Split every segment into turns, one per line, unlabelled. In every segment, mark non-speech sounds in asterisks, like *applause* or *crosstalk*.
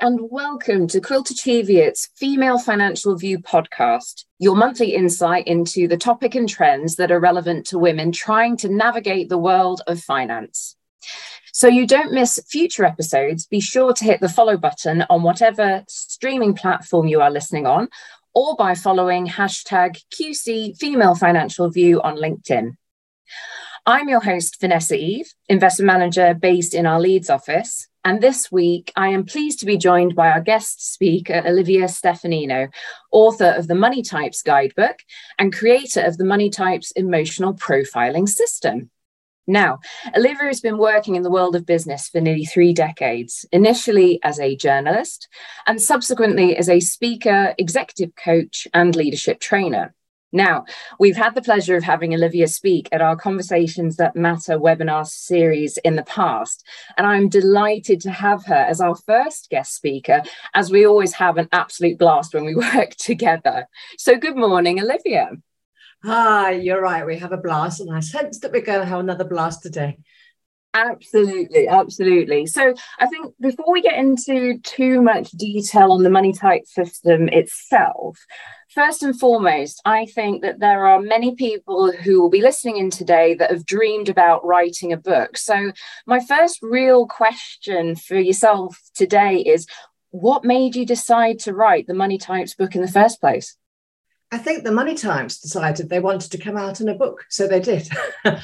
and welcome to Quilter Cheviot's Female Financial View podcast, your monthly insight into the topic and trends that are relevant to women trying to navigate the world of finance. So you don't miss future episodes, be sure to hit the follow button on whatever streaming platform you are listening on, or by following hashtag QC Female Financial View on LinkedIn. I'm your host, Vanessa Eve, investment manager based in our Leeds office. And this week, I am pleased to be joined by our guest speaker, Olivia Stefanino, author of the Money Types Guidebook and creator of the Money Types Emotional Profiling System. Now, Olivia has been working in the world of business for nearly three decades, initially as a journalist and subsequently as a speaker, executive coach, and leadership trainer. Now, we've had the pleasure of having Olivia speak at our Conversations That Matter webinar series in the past, and I'm delighted to have her as our first guest speaker, as we always have an absolute blast when we *laughs* work together. So, good morning, Olivia.
Hi, you're right. We have a blast, and I sense that we're going to have another blast today.
Absolutely, absolutely. So I think before we get into too much detail on the money type system itself, first and foremost, I think that there are many people who will be listening in today that have dreamed about writing a book. So my first real question for yourself today is what made you decide to write the money types book in the first place?
I think the Money Types decided they wanted to come out in a book, so they did. *laughs*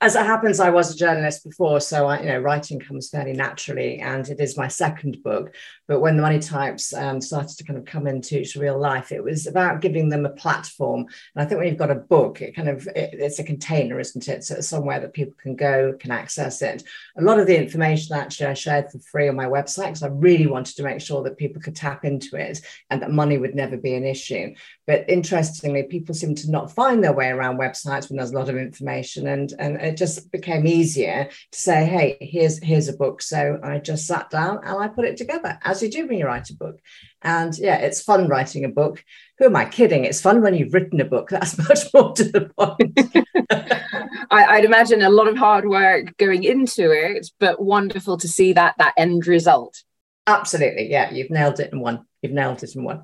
As it happens, I was a journalist before, so I, you know, writing comes fairly naturally, and it is my second book. But when the Money Types um, started to kind of come into real life, it was about giving them a platform. And I think when you've got a book, it kind of it, it's a container, isn't it? So it's somewhere that people can go, can access it. A lot of the information actually I shared for free on my website because I really wanted to make sure that people could tap into it and that money would never be an issue. But interestingly, people seem to not find their way around websites when there's a lot of information, and and it just became easier to say, hey, here's here's a book. So I just sat down and I put it together, as you do when you write a book. And yeah, it's fun writing a book. Who am I kidding? It's fun when you've written a book. *laughs* That's much more to the point. *laughs* *laughs*
I, would imagine a lot of hard work going into it, but wonderful to see that that end result.
Absolutely, yeah, you've nailed it in one. You've nailed it in one.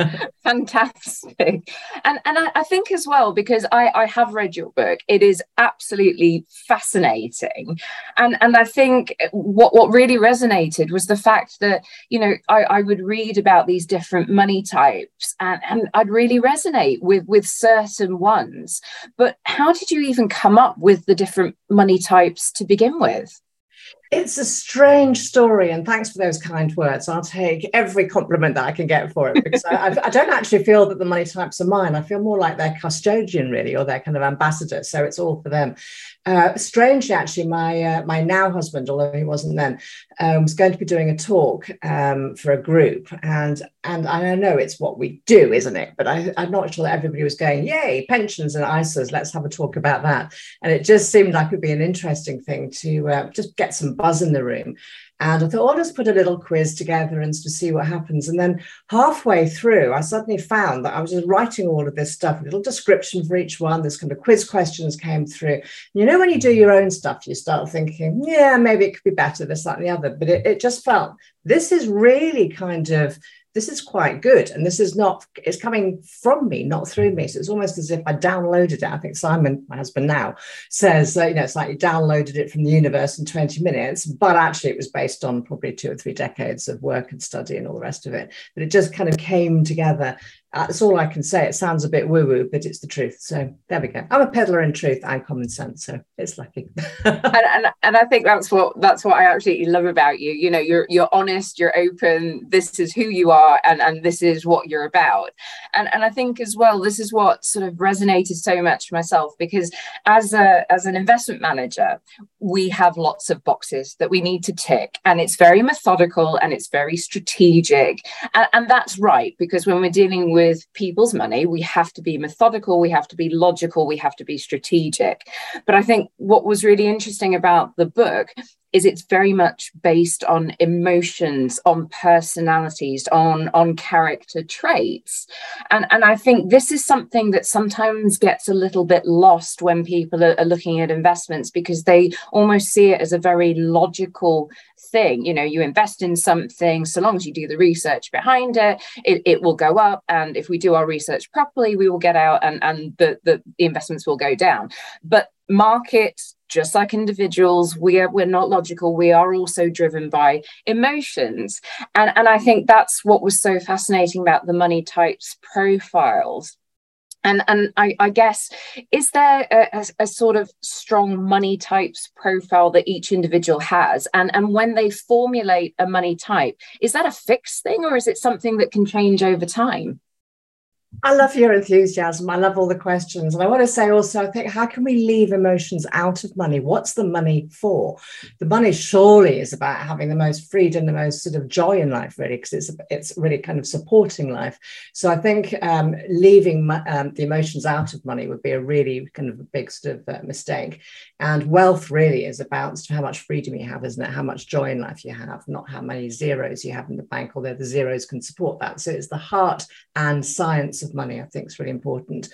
*laughs*
Fantastic. And and I, I, think as well, because I, I have read your book, it is absolutely fascinating. And and I think what, what really resonated was the fact that, you know, I, I would read about these different money types and, and I'd really resonate with with certain ones. But how did you even come up with the different money types to begin with?
It's a strange story, and thanks for those kind words. I'll take every compliment that I can get for it because I, I, don't actually feel that the money types are mine. I feel more like their custodian, really, or their kind of ambassador. So it's all for them. Uh, strangely, actually, my uh, my now husband, although he wasn't then, um, was going to be doing a talk um, for a group, and and I know it's what we do, isn't it? But I, I'm not sure that everybody was going, "Yay, pensions and ISAs! Let's have a talk about that." And it just seemed like it'd be an interesting thing to uh, just get some buzz in the room. And I thought, oh, I'll just put a little quiz together and to see what happens. And then halfway through, I suddenly found that I was just writing all of this stuff, a little description for each one. This kind of quiz questions came through. You know, when you do your own stuff, you start thinking, yeah, maybe it could be better, this, that, and the other. But it, it just felt this is really kind of this is quite good. And this is not, it's coming from me, not through me. So it's almost as if I downloaded it. I think Simon, my husband now, says, uh, you know, it's like you downloaded it from the universe in 20 minutes, but actually it was based on probably two or three decades of work and study and all the rest of it. But it just kind of came together Uh, that's all I can say. It sounds a bit woo woo, but it's the truth. So there we go. I'm a peddler in truth and common sense, so it's lucky. *laughs*
and, and, and I think that's what that's what I absolutely love about you. You know, you're you're honest, you're open. This is who you are, and and this is what you're about. And and I think as well, this is what sort of resonated so much for myself because as a as an investment manager, we have lots of boxes that we need to tick, and it's very methodical and it's very strategic, and, and that's right because when we're dealing with with people's money, we have to be methodical, we have to be logical, we have to be strategic. But I think what was really interesting about the book is it's very much based on emotions on personalities on on character traits. And and i think this is something that sometimes gets a little bit lost when people are, are looking at investments because they almost see it as a very logical thing. You know you invest in something so long as you do the research behind it it, it will go up. And if we do our research properly we will get out and and the, the investments will go down. But markets just like individuals we are we're not logical. We are also driven by emotions. And and i think that's what was so fascinating about the money types profiles. And and I, I guess is there a, a, sort of strong money types profile that each individual has? And and when they formulate a money type is that a fixed thing or is it something that can change over time
I love your enthusiasm. I love all the questions. And I want to say also, I think, how can we leave emotions out of money? What's the money for? The money surely is about having the most freedom, the most sort of joy in life, really, because it's it's really kind of supporting life. So I think um, leaving um, the emotions out of money would be a really kind of a big sort of uh, mistake. And wealth really is about how much freedom you have, isn't it? How much joy in life you have, not how many zeros you have in the bank, although the zeros can support that. So it's the heart and science of money, I think is really important.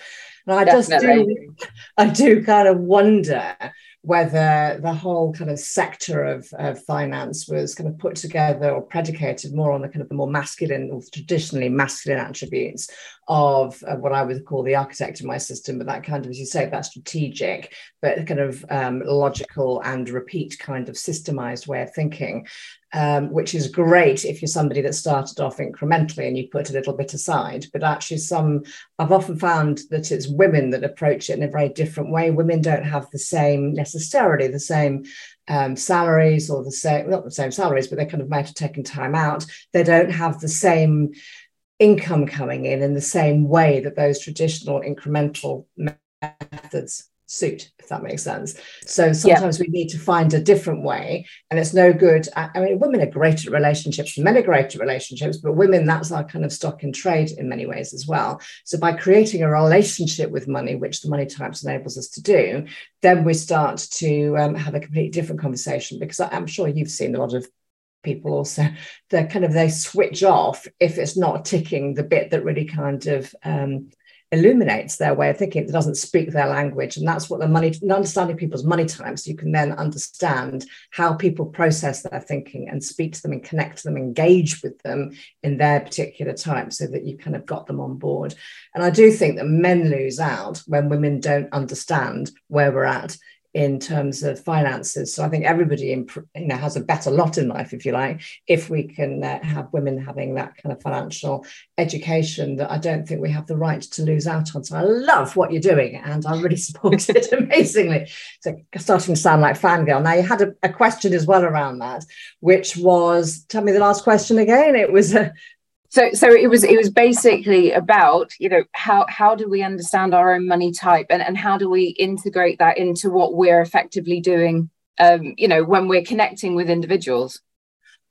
And I Definitely. just do, I do kind of wonder whether the whole kind of sector of, of finance was kind of put together or predicated more on the kind of the more masculine or traditionally masculine attributes of, of what I would call the architect in my system, but that kind of, as you say, that strategic, but kind of um, logical and repeat kind of systemized way of thinking um, which is great if you're somebody that started off incrementally and you put a little bit aside. But actually, some I've often found that it's women that approach it in a very different way. Women don't have the same necessarily the same um, salaries or the same not the same salaries, but they kind of might have taken time out. They don't have the same income coming in in the same way that those traditional incremental methods suit, if that makes sense. So sometimes yeah. we need to find a different way, and it's no good. I mean, women are great at relationships, men are great at relationships, but women, that's our kind of stock in trade in many ways as well. So by creating a relationship with money, which the money types enables us to do, then we start to um, have a completely different conversation because I'm sure you've seen a lot of people also they kind of they switch off if it's not ticking the bit that really kind of um, illuminates their way of thinking that doesn't speak their language. And that's what the money understanding people's money types you can then understand how people process their thinking and speak to them and connect to them engage with them in their particular type so that you kind of got them on board. And i do think that men lose out when women don't understand where we're at in terms of finances. So I think everybody in, you know has a better lot in life, if you like, if we can uh, have women having that kind of financial education that I don't think we have the right to lose out on. So I love what you're doing, and I really *laughs* support it *laughs* amazingly. So starting to sound like fangirl. Now you had a, a, question as well around that, which was tell me the last question again. It was a
so so it was it was basically about you know how how do we understand our own money type and and how do we integrate that into what we're effectively doing um you know when we're connecting with individuals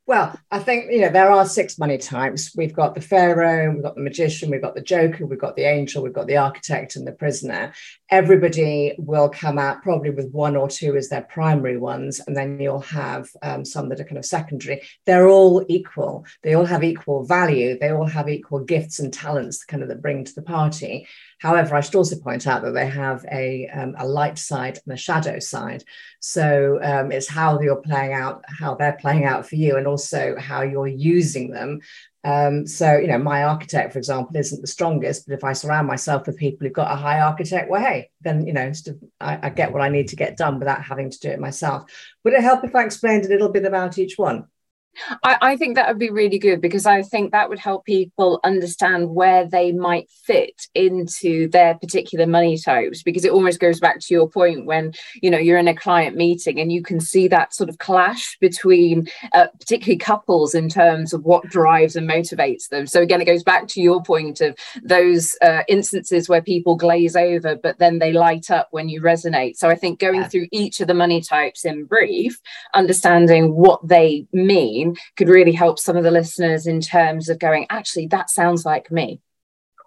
well, I think you know there are six money types. We've got the pharaoh, we've got the magician, we've got the joker, we've got the angel, we've got the architect, and the prisoner. Everybody will come out probably with one or two as their primary ones, and then you'll have um, some that are kind of secondary. They're all equal. They all have equal value. They all have equal gifts and talents, kind of that bring to the party. However, I should also point out that they have a, um, a light side and a shadow side. So um, it's how you're playing out, how they're playing out for you, and also how you're using them. Um, so, you know, my architect, for example, isn't the strongest, but if I surround myself with people who've got a high architect, well, hey, then, you know, I, I get what I need to get done without having to do it myself. Would it help if I explained a little bit about each one?
I, I, think that would be really good because I think that would help people understand where they might fit into their particular money types because it almost goes back to your point when you know you're in a client meeting and you can see that sort of clash between uh, particularly couples in terms of what drives and motivates them. So again, it goes back to your point of those uh, instances where people glaze over, but then they light up when you resonate. So I think going yeah. through each of the money types in brief, understanding what they mean could really help some of the listeners in terms of going, actually, that sounds like me.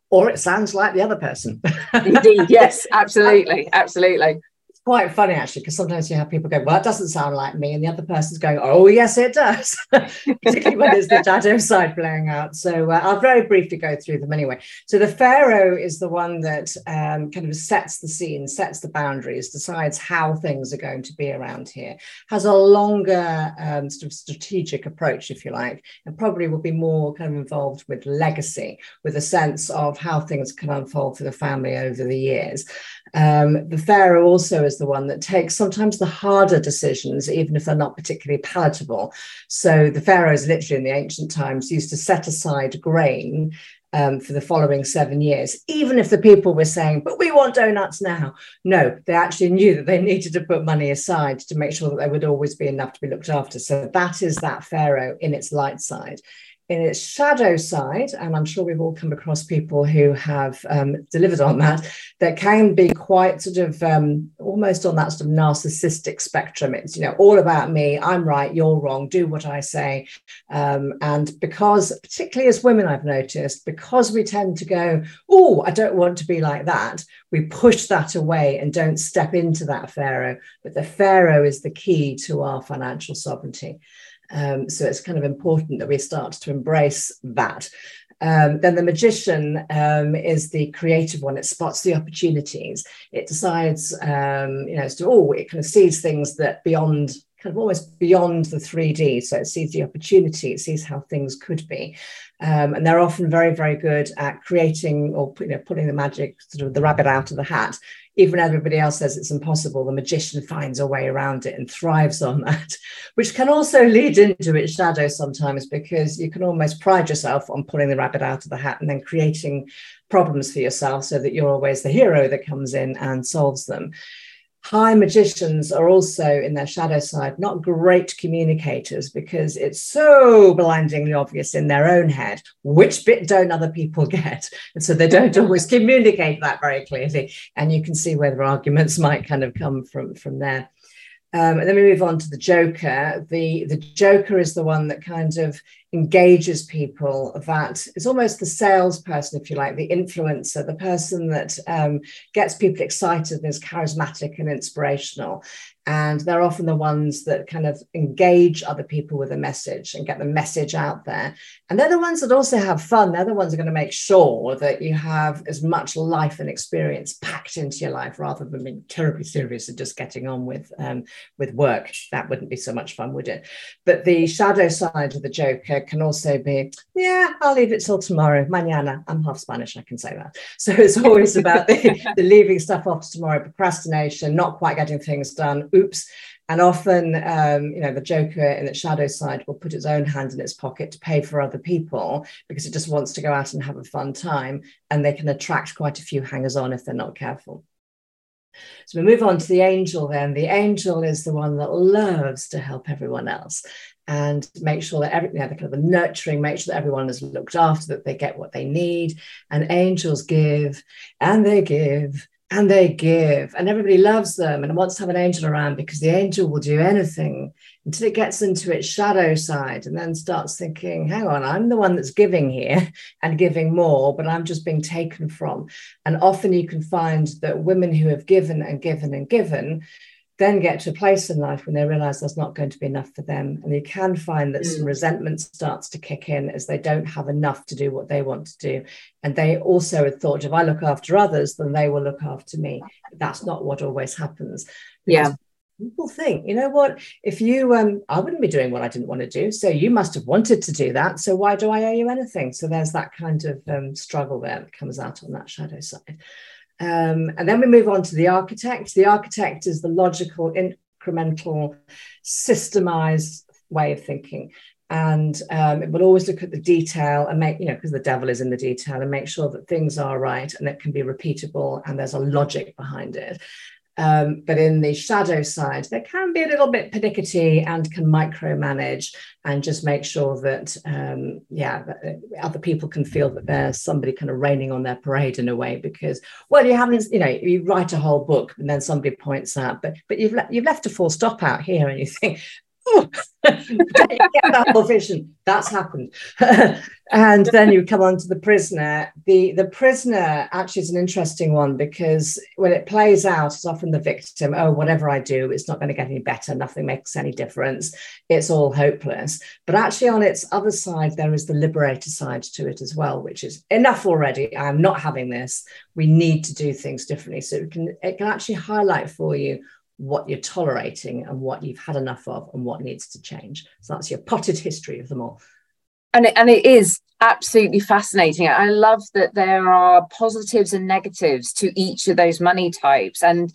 Or it sounds like the other person.
Indeed, yes, *laughs* absolutely, absolutely
quite funny actually, because sometimes you have people go, Well, that doesn't sound like me. And the other person's going, Oh, yes, it does. *laughs* Particularly when it's the *laughs* shadow side playing out. So uh, I'll very briefly go through them anyway. So the Pharaoh is the one that um, kind of sets the scene, sets the boundaries, decides how things are going to be around here, has a longer um, sort of strategic approach, if you like, and probably will be more kind of involved with legacy, with a sense of how things can unfold for the family over the years. Um, the Pharaoh also is the one that takes sometimes the harder decisions, even if they're not particularly palatable. So the pharaohs, literally in the ancient times, used to set aside grain um, for the following seven years, even if the people were saying, but we want donuts now. No, they actually knew that they *laughs* needed to put money aside to make sure that there would always be enough to be looked after. So that is that pharaoh in its light side in its shadow side, and I'm sure we've all come across people who have um, delivered on that, that can be quite sort of um, almost on that sort of narcissistic spectrum. It's, you know, all about me, I'm right, you're wrong, do what I say. Um, and because, particularly as women, I've noticed, because we tend to go, oh, I don't want to be like that, we push that away and don't step into that Pharaoh. But the Pharaoh is the key to our financial sovereignty. Um, so it's kind of important that we start to embrace that. Um, then the magician um, is the creative one. It spots the opportunities. It decides, um, you know, to, oh, it kind of sees things that beyond, kind of almost beyond the 3D. So it sees the opportunity, it sees how things could be. Um, and they're often very, very good at creating or you know, putting the magic, sort of the rabbit out of the hat even when everybody else says it's impossible, the magician finds a way around it and thrives on that, *laughs* which can also lead into its shadow sometimes because you can almost pride yourself on pulling the rabbit out of the hat and then creating problems for yourself so that you're always the hero that comes in and solves them high magicians are also in their shadow side not great communicators because it's so blindingly obvious in their own head which bit don't other people *laughs* get. And so they don't always *laughs* communicate that very clearly. And you can see where their arguments *laughs* might kind of come from from there. Um, and then we move on to the Joker. The, the Joker is the one that kind of engages people, that is almost the salesperson, if you like, the influencer, the person that um, gets people excited and is charismatic and inspirational. And they're often the ones that kind of engage other people with a message and get the message out there. And they're the ones that also have fun. They're the ones that are going to make sure that you have as much life and experience packed into your life rather than being terribly serious and just getting on with, um, with work. That wouldn't be so much fun, would it? But the shadow side of the Joker can also be, yeah, I'll leave it till tomorrow. Mañana. I'm half Spanish, I can say that. *laughs* So it's always about the, *laughs* the leaving stuff off to tomorrow, procrastination, not quite getting things done oops. And often, um, you know, the Joker in the shadow side will put its own hand in its pocket to pay for other people because it just wants to go out and have a fun time. And they can attract quite a few hangers on if they're not careful. So we move on to the angel then. The angel is the one that loves to help everyone else and make sure that every, you know, the kind of the nurturing, make sure that everyone is looked after, that they get what they need. And angels give and they give and they give and everybody loves them and wants to have an angel around because the angel will do anything until it gets into its shadow side and then starts thinking hang on i'm the one that's giving here *laughs* and giving more but i'm just being taken from and often you can find that women who have given and given and given then get to a place in life when they realize there's not going to be enough for them. And you can find that mm. some resentment starts to kick in as they don't have enough to do what they want to do. And they also had thought, if I look after others, then they will look after me. That's not what always happens.
Yeah.
People think, you know what? If you, um, I wouldn't be doing what I didn't want to do. So you must have wanted to do that. So why do I owe you anything? So there's that kind of um, struggle there that comes out on that shadow side. Um, and then we move on to the architect. The architect is the logical, incremental, systemized way of thinking. And um, it will always look at the detail and make, you know, because the devil is in the detail and make sure that things are right and it can be repeatable and there's a logic behind it. Um, but in the shadow side, they can be a little bit pernickety and can micromanage and just make sure that, um, yeah, that uh, other people can feel that there's somebody kind of raining on their parade in a way because, well, you haven't, you know, you write a whole book and then somebody points out, but but you've le- you've left a full stop out here and you think, get that whole vision. That's happened. *laughs* and then you come on to the prisoner. The the prisoner actually is an interesting one because when it plays out, it's often the victim, oh, whatever I do, it's not going to get any better, nothing makes any difference, it's all hopeless. But actually, on its other side, there is the liberator side to it as well, which is enough already. I'm not having this. We need to do things differently. So it can it can actually highlight for you what you're tolerating and what you've had enough of and what needs to change. So that's your potted history of them all.
And it, and it is absolutely fascinating. I love that there are positives and negatives to each of those money types. And,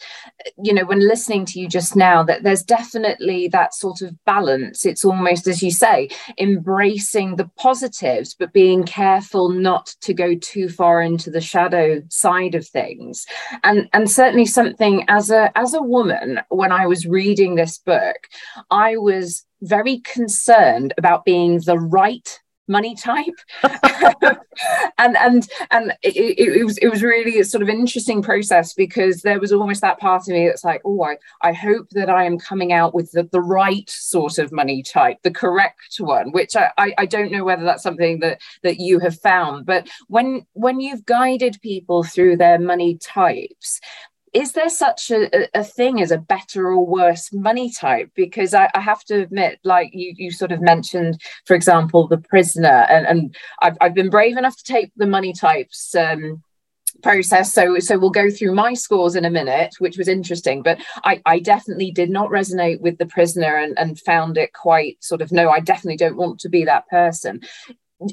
you know, when listening to you just now, that there's definitely that sort of balance. It's almost, as you say, embracing the positives, but being careful not to go too far into the shadow side of things. And, and certainly something as a as a woman, when I was reading this book, I was very concerned about being the right money type. *laughs* And and and it, it, was it was really a sort of interesting process because there was almost that part of me that's like oh I, I hope that I am coming out with the, the right sort of money type the correct one which I, I, I don't know whether that's something that that you have found but when when you've guided people through their money types is there such a, a thing as a better or worse money type? Because I, I, have to admit, like you, you sort of mentioned, for example, the prisoner, and, and I've, I've been brave enough to take the money types. Um, process so so we'll go through my scores in a minute which was interesting but i i definitely did not resonate with the prisoner and, and found it quite sort of no i definitely don't want to be that person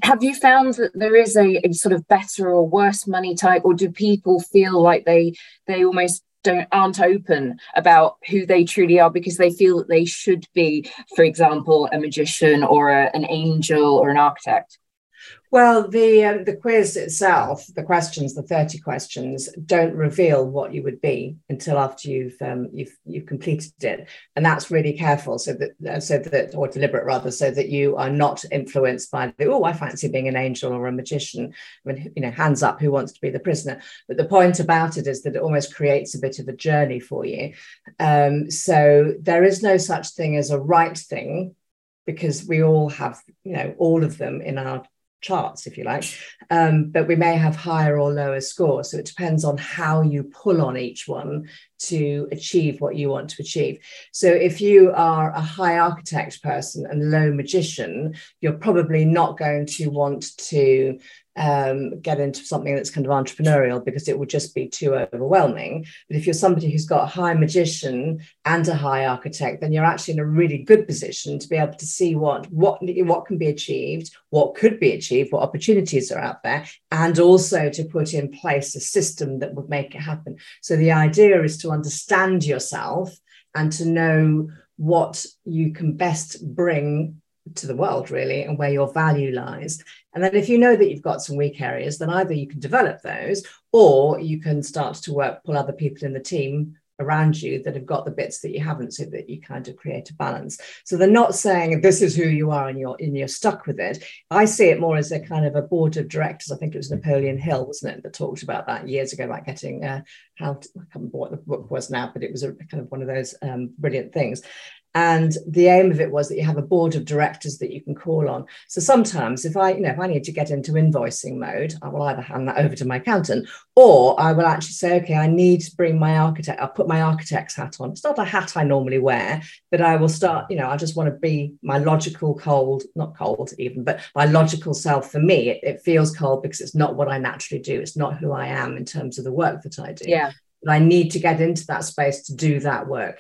have you found that there is a, a, sort of better or worse money type or do people feel like they they almost don't aren't open about who they truly are because they feel that they should be for example a magician or a, an angel or an architect
well, the um, the quiz itself, the questions, the thirty questions, don't reveal what you would be until after you've um, you've you've completed it, and that's really careful, so that uh, so that or deliberate rather, so that you are not influenced by the oh, I fancy being an angel or a magician. I mean, you know, hands up, who wants to be the prisoner? But the point about it is that it almost creates a bit of a journey for you. Um, so there is no such thing as a right thing because we all have, you know, all of them in our charts, if you like, um, but we may have higher or lower scores. So it depends on how you pull on each one to achieve what you want to achieve. So if you are a high architect person and low magician, you're probably not going to want to um, get into something that's kind of entrepreneurial because it would just be too overwhelming. But if you're somebody who's got a high magician and a high architect, then you're actually in a really good position to be able to see what what what can be achieved, what could be achieved, what opportunities are out there, and also to put in place a system that would make it happen. So the idea is to understand yourself and to know what you can best bring to the world really and where your value lies. And then if you know that you've got some weak areas then either you can develop those or you can start to work pull other people in the team around you that have got the bits that you haven't so that you kind of create a balance. So they're not saying this is who you are and you're and you're stuck with it. I see it more as a kind of a board of directors. I think it was napoleon hill wasn't it that talked about that years ago about getting uh, how to, i can't remember what the book was now but it was a kind of one of those um, brilliant things and the aim of it was that you have a board of directors that you can call on. So sometimes if i you know if i need to get into invoicing mode i will either hand that over to my accountant or i will actually say okay i need to bring my architect i'll put my architect's hat on. It's not a hat i normally wear but i will start you know i just want to be my logical cold not cold even but my logical self. For me it, it feels cold because it's not what i naturally do. It's not who i am in terms of the work that i do.
Yeah.
But i need to get into that space to do that work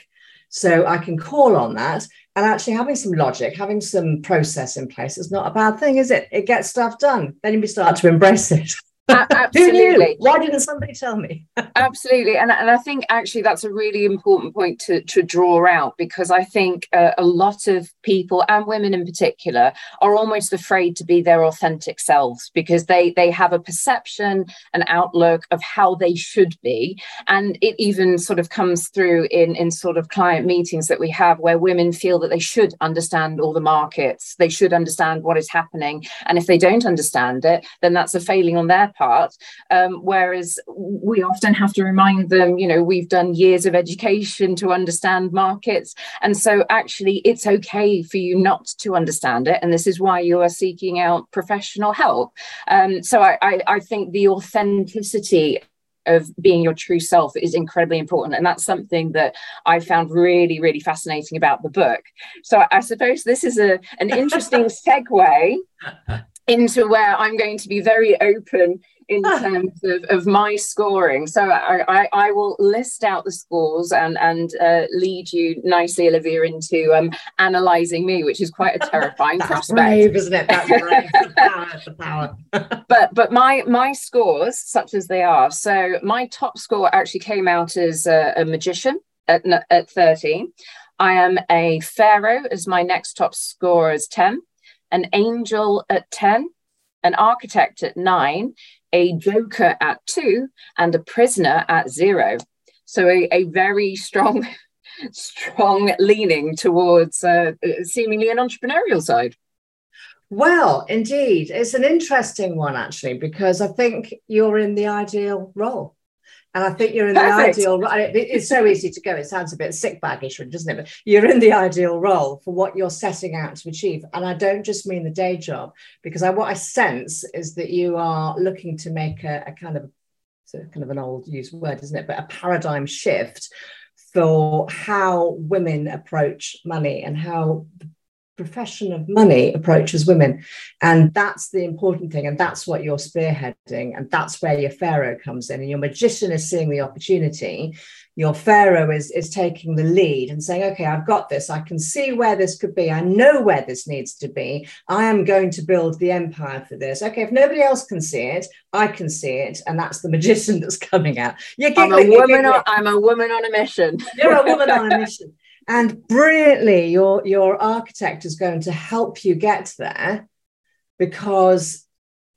so I can call on that. And actually, having some logic, having some process in place is not a bad thing, is it? It gets stuff done. Then you start to embrace it. *laughs* *laughs*
absolutely.
Why didn't somebody tell me? *laughs*
absolutely, and and I think actually that's a really important point to to draw out because I think uh, a lot of people and women in particular are almost afraid to be their authentic selves because they they have a perception, an outlook of how they should be, and it even sort of comes through in in sort of client meetings that we have where women feel that they should understand all the markets, they should understand what is happening, and if they don't understand it, then that's a failing on their part. Um, whereas we often have to remind them, you know, we've done years of education to understand markets. And so actually, it's okay for you not to understand it. And this is why you are seeking out professional help. Um, so I, I, I think the authenticity of being your true self is incredibly important and that's something that i found really really fascinating about the book so i suppose this is a an interesting *laughs* segue into where i'm going to be very open in terms of, of my scoring. So I, I, I, will list out the scores and, and uh, lead you nicely, Olivia, into um, analysing me, which is quite a *laughs* terrifying
That's
prospect.
Brave, isn't it? That's brave. *laughs* the power, the power. *laughs*
but but my my scores, such as they are, so my top score actually came out as a, a magician at, at 13. I am a pharaoh as my next top score is 10, an angel at 10, an architect at nine, a joker at two, and a prisoner at zero. So a, a very strong, *laughs* strong leaning towards uh, seemingly an entrepreneurial side.
Well, indeed, it's an interesting one actually because I think you're in the ideal role. And I think you're in Perfect. the ideal. It's so easy to go. It sounds a bit sick baggish, doesn't it? But you're in the ideal role for what you're setting out to achieve. And I don't just mean the day job, because I, what I sense is that you are looking to make a, a kind of, it's a kind of an old used word, isn't it? But a paradigm shift for how women approach money and how profession of money approaches women. And that's the important thing. And that's what you're spearheading. And that's where your Pharaoh comes in. And your magician is seeing the opportunity. Your Pharaoh is, is taking the lead and saying, okay, I've got this. I can see where this could be. I know where this needs to be. I am going to build the empire for this. Okay, if nobody else can see it, I can see it. And that's the magician *laughs* that's coming out.
You're giggling, I'm a woman. On, I'm a woman on a mission.
You're a woman on a mission and brilliantly your your architect is going to help you get there because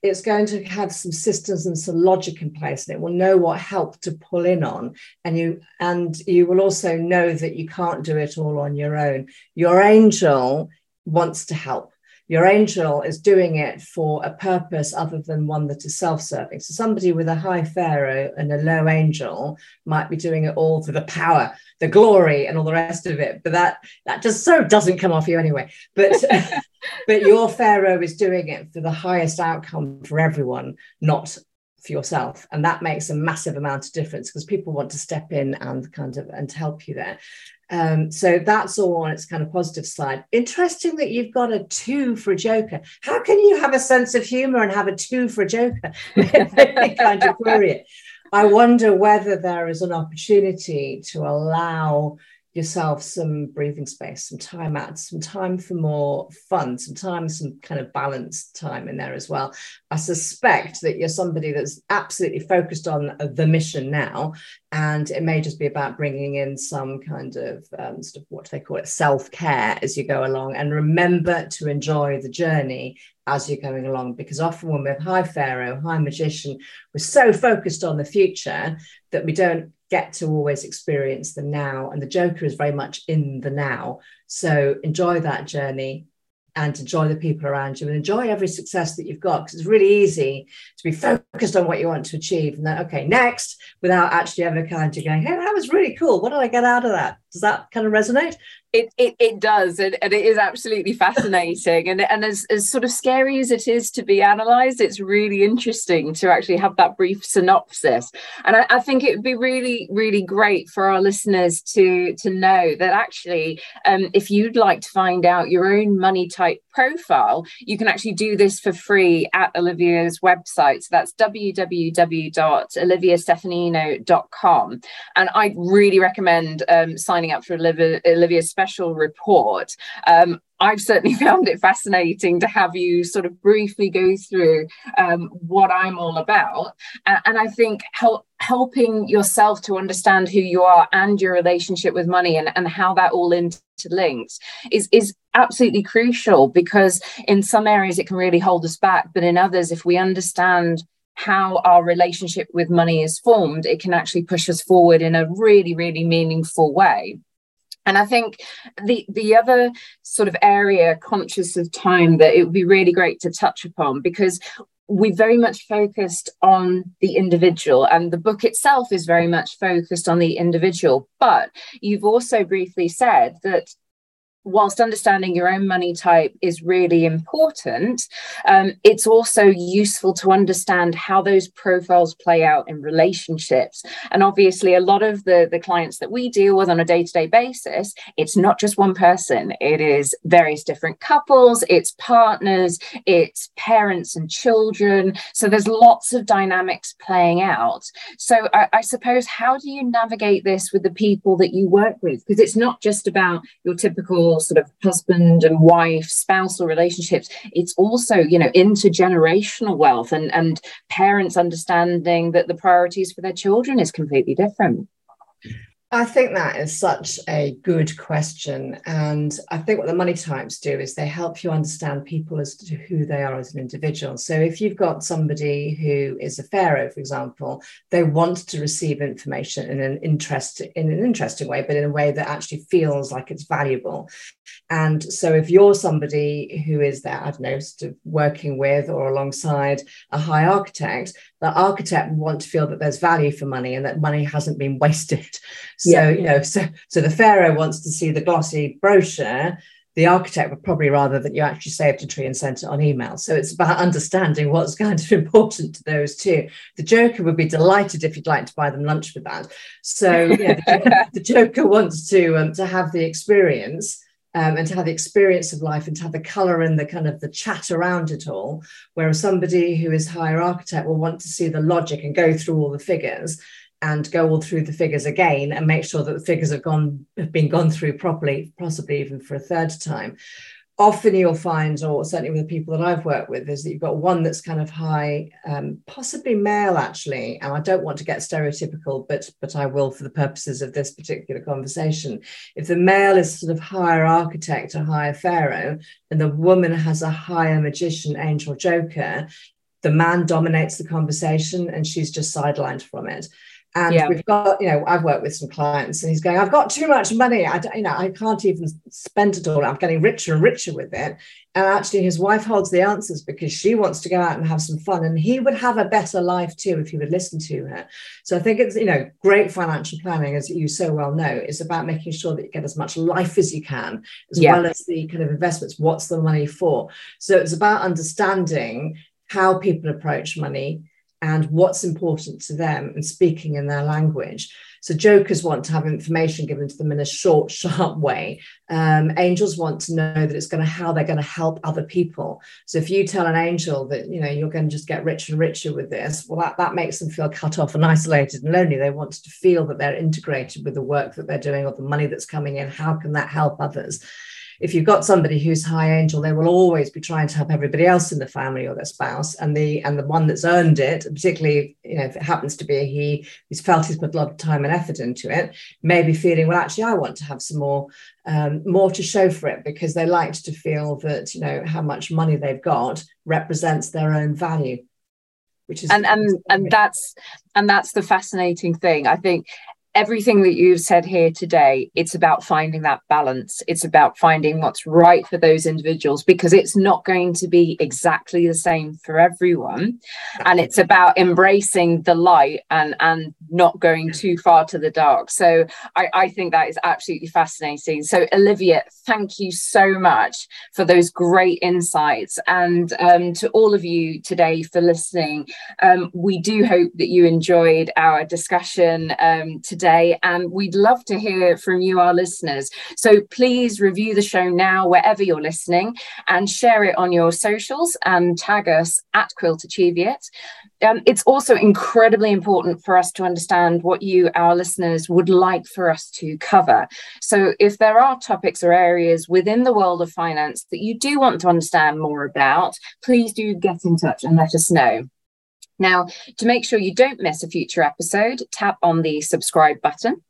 it's going to have some systems and some logic in place and it will know what help to pull in on. And you and you will also know that you can't do it all on your own. Your angel wants to help your angel is doing it for a purpose other than one that is self-serving. So somebody with a high pharaoh and a low angel might be doing it all for the power the glory and all the rest of it. But that that just so doesn't come off you anyway. But *laughs* but your pharaoh is doing it for the highest outcome for everyone not for yourself and that makes a massive amount of difference because people want to step in and kind of and help you there um, so that's all on its kind of positive side. Interesting that you've got a two for a joker. How can you have a sense of humor and have a two for a joker? *laughs* kind of query it. I wonder whether there is an opportunity to allow yourself some breathing space, some time out, some time for more fun, some time, some kind of balanced time in there as well. I suspect that you're somebody that's absolutely focused on the mission now, and it may just be about bringing in some kind of um, sort of what they call it self care as you go along, and remember to enjoy the journey as you're going along. Because often when we're high pharaoh, high magician, we're so focused on the future that we don't get to always experience the now. And the Joker is very much in the now. So enjoy that journey and enjoy the people around you and enjoy every success that you've got because it's really easy to be focused on what you want to achieve and then okay next without actually ever kind of going hey that was really cool what did i get out of that does that kind of resonate?
It, it, it does and, and it is absolutely fascinating and, and as, as sort of scary as it is to be analyzed it's really interesting to actually have that brief synopsis. And I, I, think it would be really really great for our listeners to to know that actually um, if you'd like to find out your own money type profile you can actually do this for free at olivia's website. So that's www.oliviastefanino.com and i really recommend um, signing up for olivia, olivia's special report. Um, I've certainly *laughs* found it fascinating to have you sort of briefly go through um, what I'm all about. And, and I think help, helping yourself to understand who you are and your relationship with money and, and how that all interlinks is, is absolutely crucial because in some areas it can really hold us back. But in others, if we understand how our relationship with money is formed, it can actually push us forward in a really, really meaningful way. And I think the the other sort of area conscious of time that it would be really great to touch upon because we very much focused on the individual, and the book itself is very much focused on the individual. But you've also briefly said that whilst understanding your own money type is really important, um, it's also useful to understand how those profiles play out in relationships. And obviously, a lot of the, the clients that we deal with on a day to day basis, it's not just one person, it is various different couples, it's partners, it's parents and children. So there's lots of dynamics playing out. So I, I suppose, how do you navigate this with the people that you work with? Because it's not just about your typical sort of husband and wife spousal relationships it's also you know intergenerational wealth and and parents understanding that the priorities for their children is completely different
I think that is such a good question. And I think what the money types do is they help you understand people as to who they are as an individual. So if you've got somebody who is a pharaoh, for example, they want to receive information in an interest in an interesting way, but in a way that actually feels like it's valuable. And so if you're somebody who is there, I don't know, sort of working with or alongside a high architect, the architect want to feel that there's value for money and that money hasn't been wasted. *laughs* So, yeah. you know, so so the pharaoh wants to see the glossy brochure. The architect would probably rather that you actually saved a tree and sent it on email. So it's about understanding what's kind of *laughs* important to those two. The Joker would be delighted if you'd like to buy them lunch with that. So *laughs* yeah, the, the, Joker wants to um, to have the experience um, and to have the experience of life and to have the color and the kind of the chat around it all. Whereas somebody who is higher architect will want to see the logic and go through all the figures and go all through the figures again and make sure that the figures have gone have been gone through properly, possibly even for a third time often you'll find, or certainly with the people that I've worked with, is that you've got one that's kind of high, um, possibly male actually. And I don't want to get stereotypical, but but I will for the purposes of this particular conversation. If the male is sort of higher architect or higher pharaoh, and the woman has a higher magician, angel, joker, the man dominates the conversation and she's just sidelined from it. And yeah. we've got, you know, I've worked with some clients and he's going, I've got too much money. I don't, you know, I can't even spend it all. I'm getting richer and richer with it. And actually, his wife holds the answers because she wants to go out and have some fun. And he would have a better life too if he would listen to her. So I think it's, you know, great financial planning, as you so well know, is about making sure that you get as much life as you can, as yeah. well as the kind of investments. What's the money for? So it's about understanding how people approach money and what's important to them and speaking in their language. So jokers want to have information given to them in a short, *laughs* sharp way. Um, angels want to know that it's going to how they're going to help other people. So if you tell an angel that you know you're going to just get richer and richer with this, well, that, that makes them feel cut off and isolated and lonely. They want to feel that they're integrated with the work that they're doing or the money that's coming in. How can that help others? If you've got somebody who's high angel, they will always be trying to help everybody else in the family or their spouse, and the and the one that's earned it, particularly you know if it happens to be a he who's felt he's put a lot of time and effort into it, may be feeling well. Actually, I want to have some more um, more to show for it because they like to feel that you know how much money they've got represents their own value which is
and and and that's and that's the fascinating thing i think everything that you've said here today, it's about finding that balance. It's about finding what's right for those individuals because it's not going to be exactly the same for everyone. And it's about embracing the light and, and not going too far to the dark. So I, I think that is absolutely fascinating. So, Olivia, thank you so much for those great insights. And um, to all of you today for listening, um, we do hope that you enjoyed our discussion um, today today, and we'd love to hear from you, our listeners. So please review the show now, wherever you're listening, and share it on your socials and tag us at Quilter Cheviot. Um, it's also incredibly important for us to understand what you, our listeners, would like for us to cover. So if there are topics or areas within the world of finance that you do want to understand more about, please do get in touch and let us know. Now, to make sure you don't miss a future episode, tap on the subscribe button.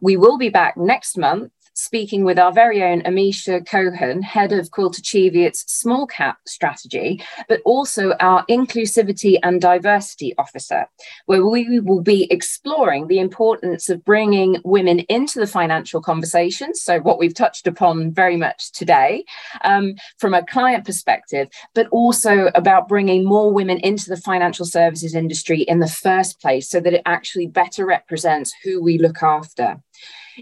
We will be back next month, speaking with our very own Amisha Cohen, head of Quilter Cheviot's small cap strategy, but also our inclusivity and diversity officer, where we will be exploring the importance of bringing women into the financial conversation. So, what we've touched upon very much today um, from a client perspective, but also about bringing more women into the financial services industry in the first place so that it actually better represents who we look after.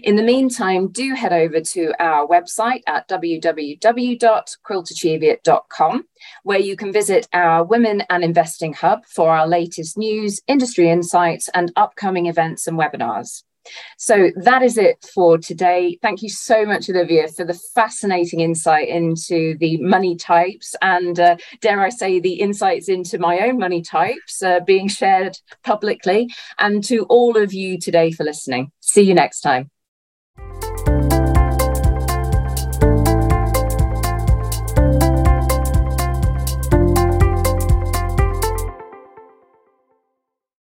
In the meantime, do head over to our website at www.quiltercheviot.com, where you can visit our Women and Investing Hub for our latest news, industry insights, and upcoming events and webinars. So that is it for today. Thank you so much, Olivia, for the fascinating insight into the money types and, uh, dare I say, the insights into my own money types uh, being shared publicly, and to all of you today for listening. See you next time.